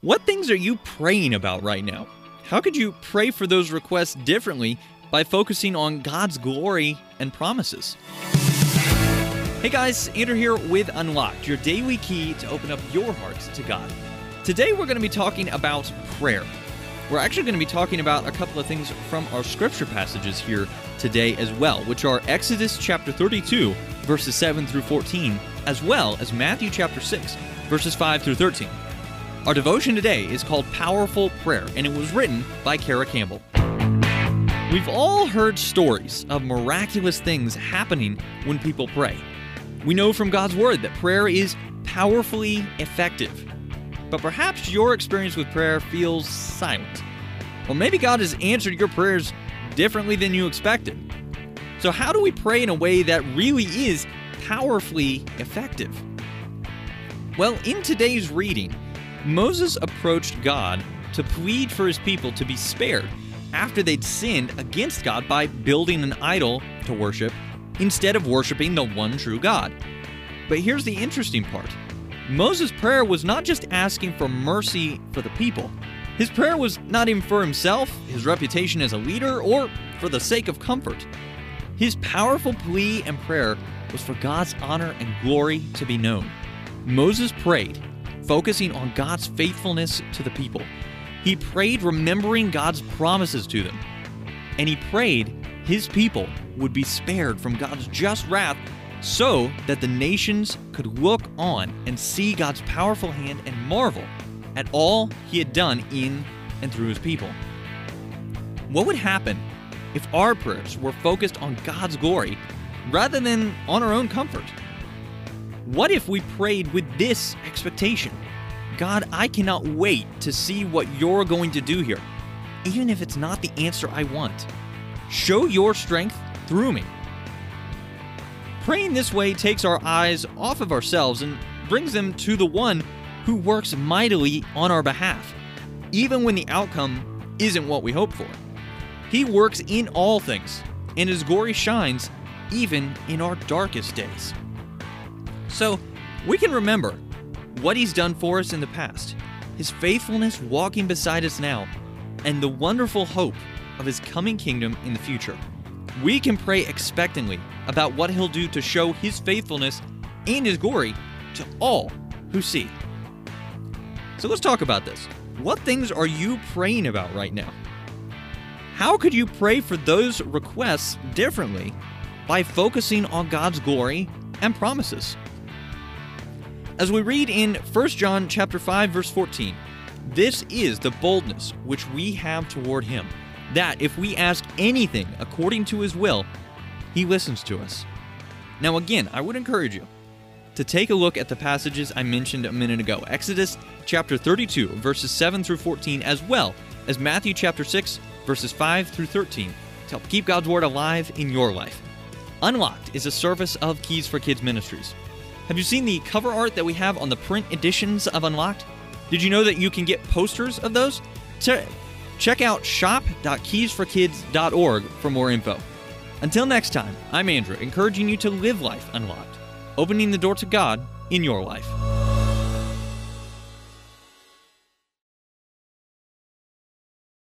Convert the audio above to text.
What things are you praying about right now? How could you pray for those requests differently by focusing on God's glory and promises? Hey guys, Andrew here with Unlocked, your daily key to open up your hearts to God. Today we're going to be talking about prayer. We're actually going to be talking about a couple of things from our scripture passages here today as well, which are Exodus chapter 32, verses 7 through 14, as well as Matthew chapter 6, verses 5 through 13. Our devotion today is called Powerful Prayer, and it was written by Kara Campbell. We've all heard stories of miraculous things happening when people pray. We know from God's Word that prayer is powerfully effective. But perhaps your experience with prayer feels silent. Or maybe God has answered your prayers differently than you expected. So, how do we pray in a way that really is powerfully effective? Well, in today's reading, Moses approached God to plead for his people to be spared after they'd sinned against God by building an idol to worship instead of worshiping the one true God. But here's the interesting part Moses' prayer was not just asking for mercy for the people. His prayer was not even for himself, his reputation as a leader, or for the sake of comfort. His powerful plea and prayer was for God's honor and glory to be known. Moses prayed, focusing on God's faithfulness to the people. He prayed, remembering God's promises to them. And he prayed his people would be spared from God's just wrath so that the nations could look on and see God's powerful hand and marvel at all he had done in and through his people. What would happen if our prayers were focused on God's glory rather than on our own comfort? What if we prayed with this expectation? God, I cannot wait to see what you're going to do here, even if it's not the answer I want. Show your strength through me. Praying this way takes our eyes off of ourselves and brings them to the one who works mightily on our behalf, even when the outcome isn't what we hope for. He works in all things, and his glory shines even in our darkest days. So, we can remember what he's done for us in the past, his faithfulness walking beside us now, and the wonderful hope of his coming kingdom in the future. We can pray expectantly about what he'll do to show his faithfulness and his glory to all who see. So let's talk about this. What things are you praying about right now? How could you pray for those requests differently by focusing on God's glory and promises? As we read in 1 John chapter 5 verse 14, this is the boldness which we have toward him that if we ask anything according to his will, he listens to us. Now, again, I would encourage you to take a look at the passages I mentioned a minute ago Exodus chapter 32, verses 7 through 14, as well as Matthew chapter 6, verses 5 through 13, to help keep God's Word alive in your life. Unlocked is a service of Keys for Kids Ministries. Have you seen the cover art that we have on the print editions of Unlocked? Did you know that you can get posters of those? To Check out shop.keysforkids.org for more info. Until next time, I'm Andrew, encouraging you to live life unlocked, opening the door to God in your life.